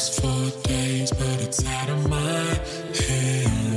last for days, but it's out of my hands.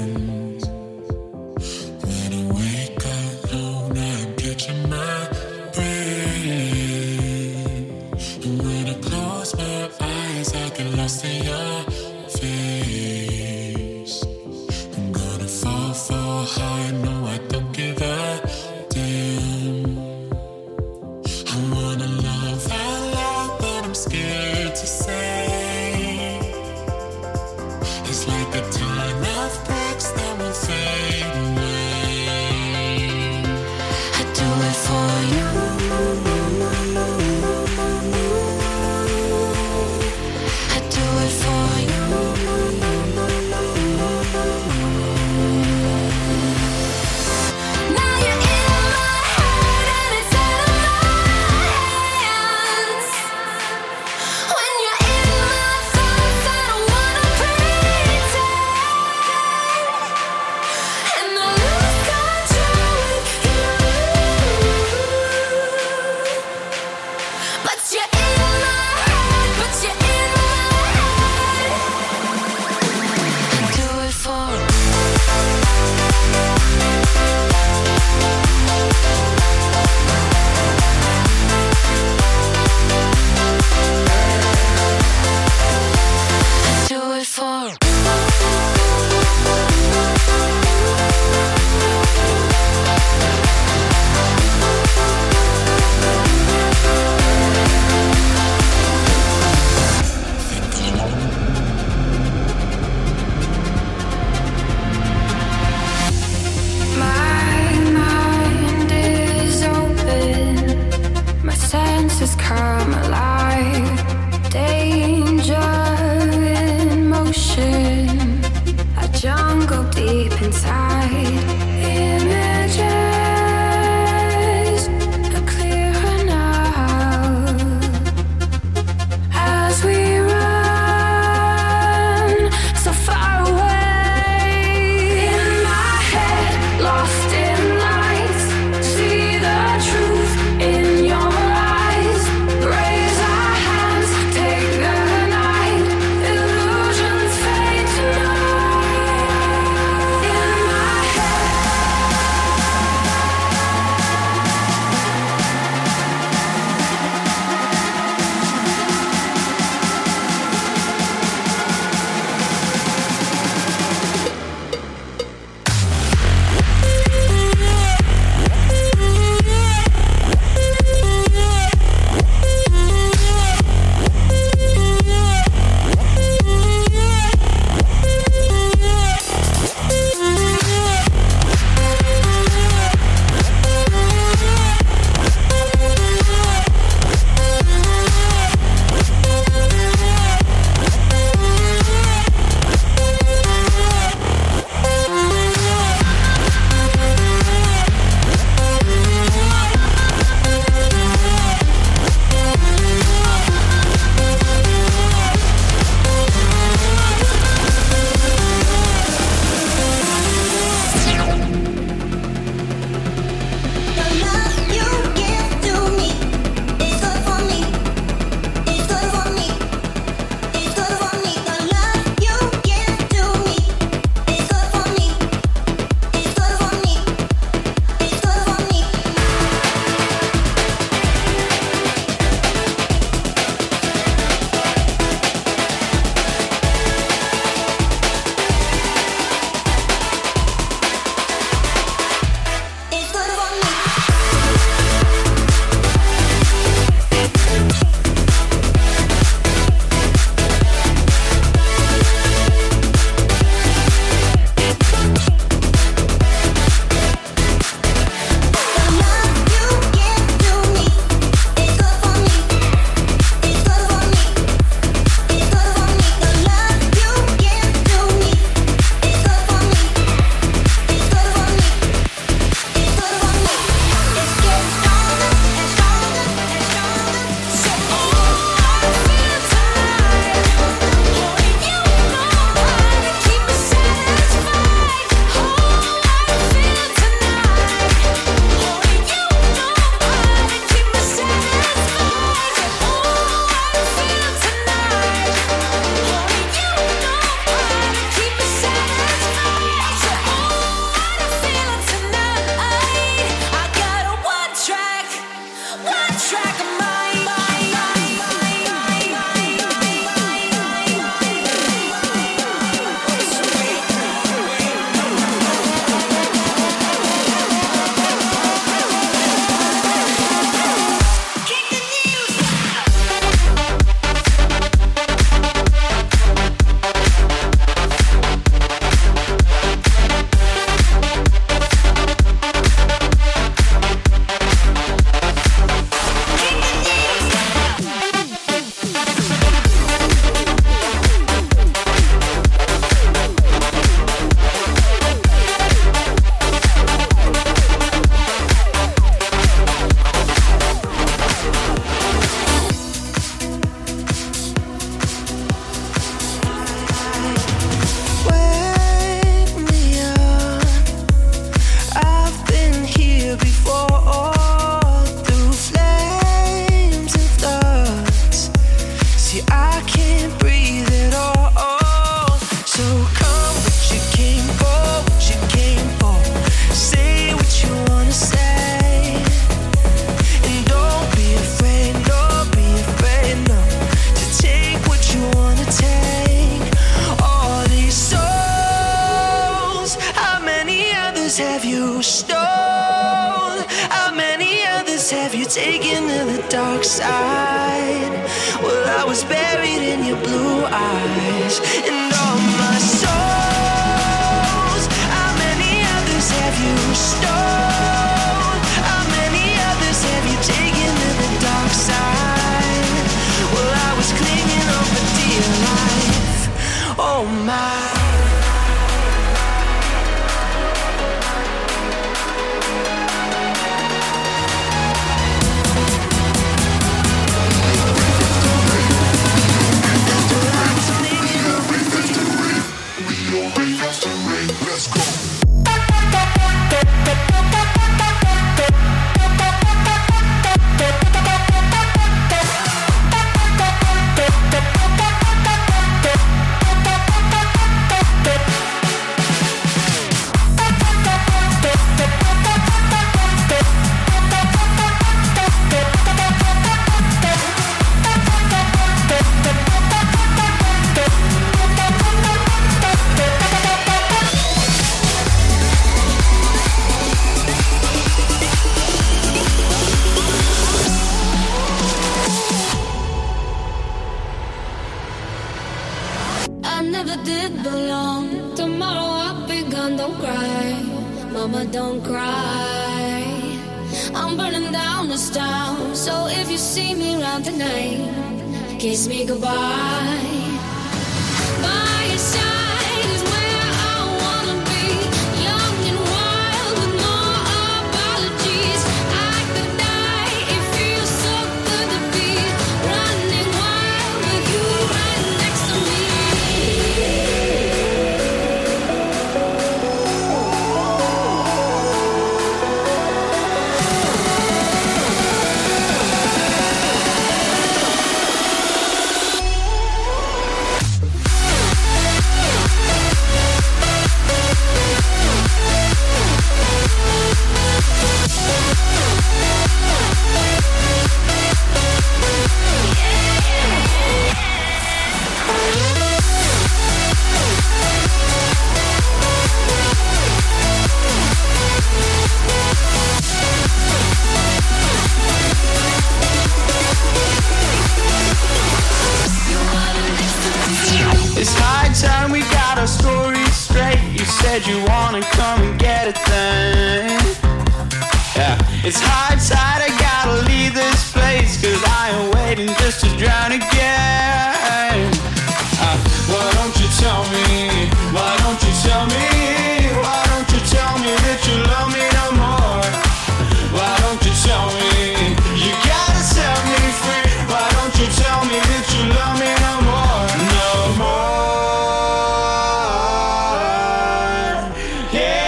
Yeah.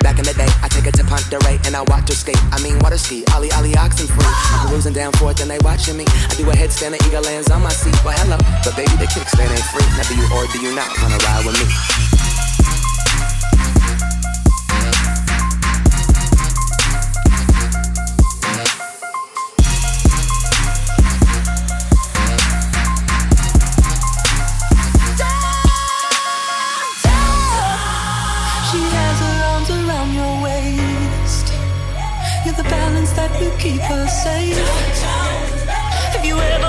Back in the day, I take her to Ponderay and I watch her skate. I mean, water ski, Ollie Ollie oxen free. I'm cruising down forth and they watching me. I do a headstand and eagle lands on my seat. Well, hello, but baby, the kickstand ain't free. Now do you or do you not wanna ride with me? keep us safe. Have you ever?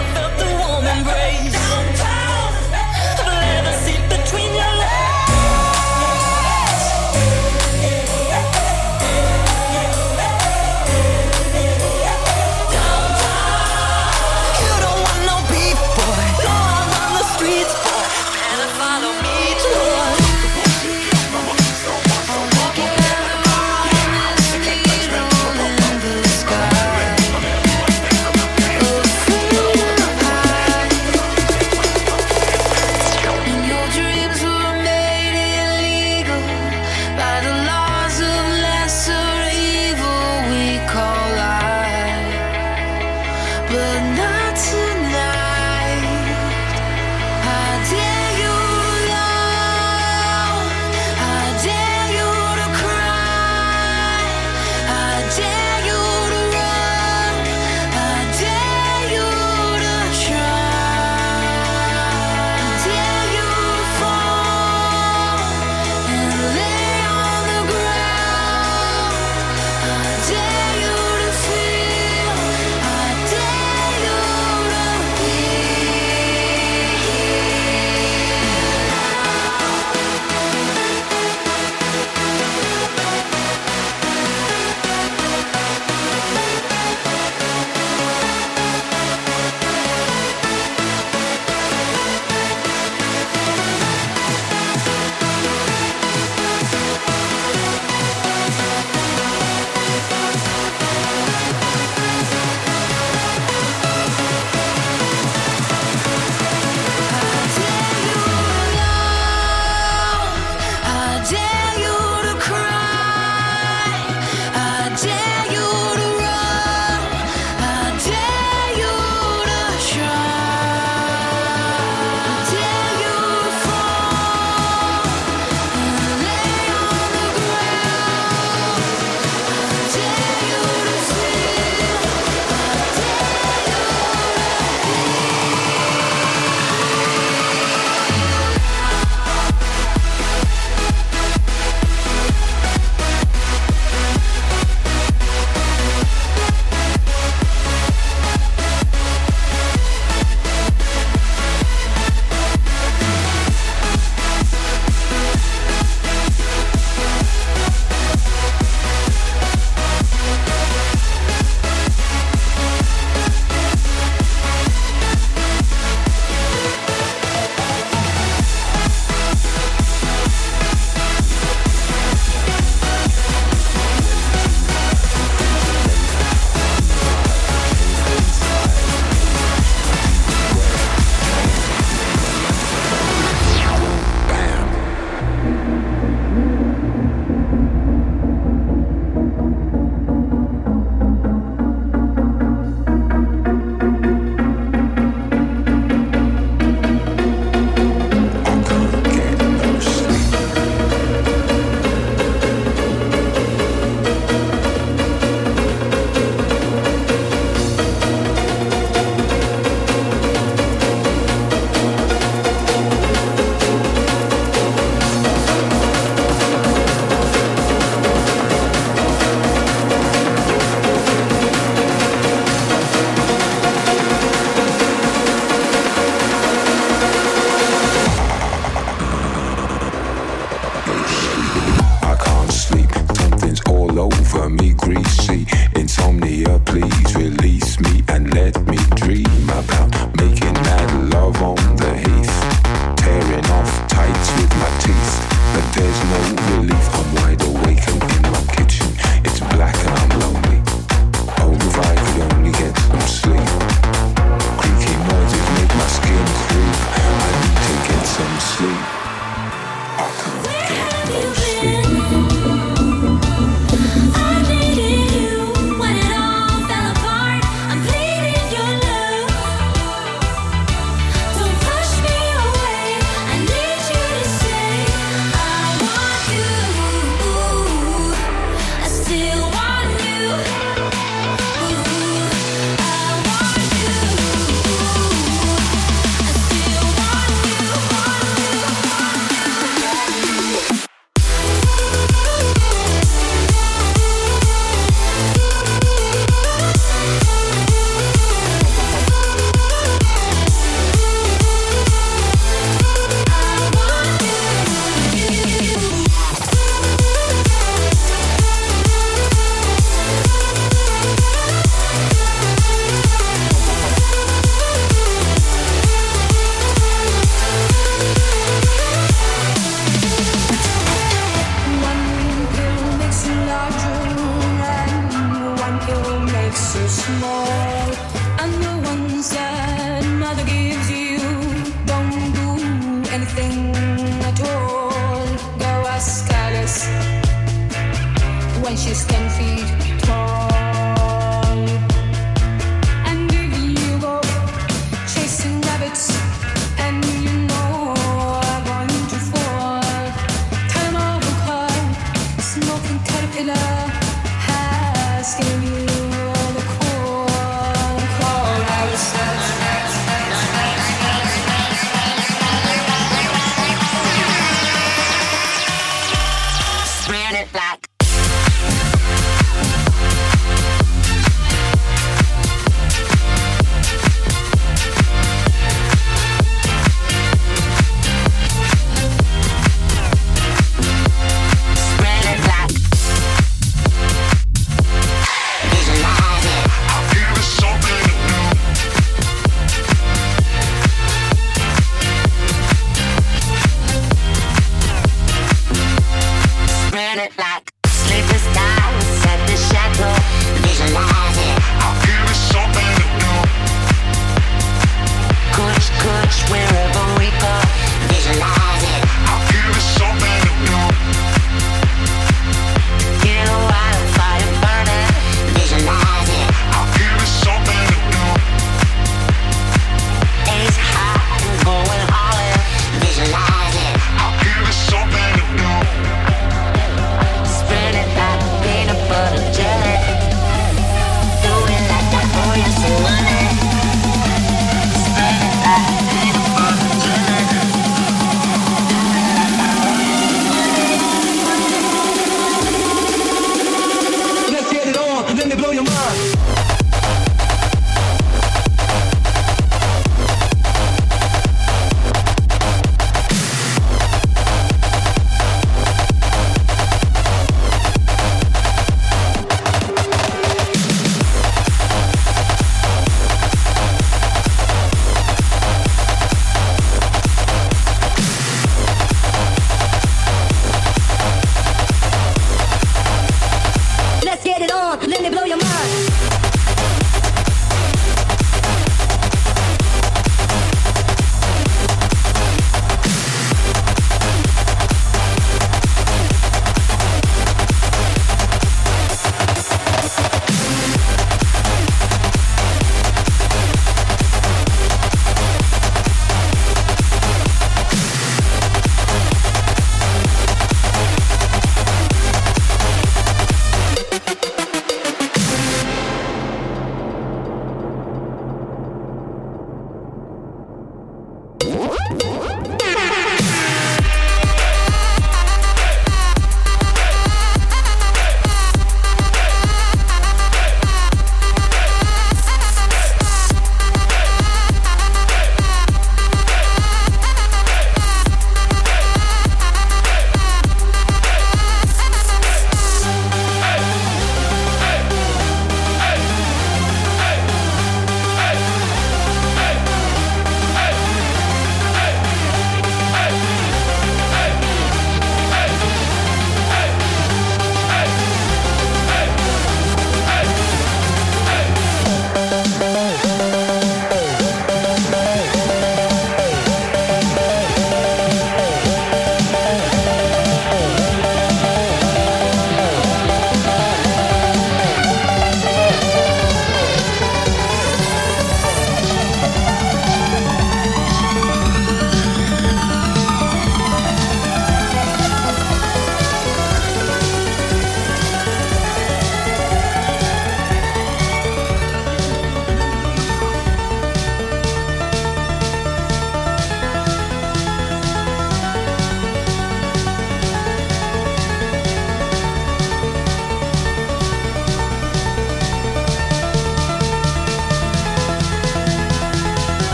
get it on. Let me blow your mind.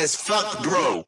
As fuck, bro.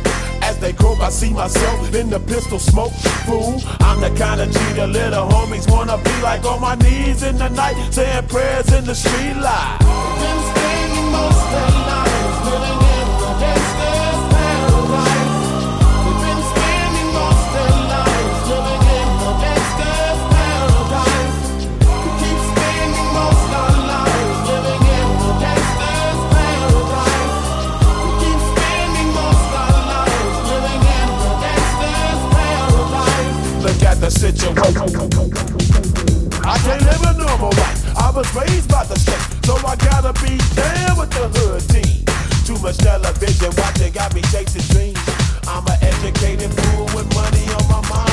See myself in the pistol smoke. Fool, I'm the kind of G little homies wanna be like on my knees in the night, saying prayers in the street light. Been spending most in the gangster's situation. I can't live a normal life. I was raised by the state, so I gotta be down with the hood team. Too much television watching got me chasing dreams. I'm an educated fool with money on my mind.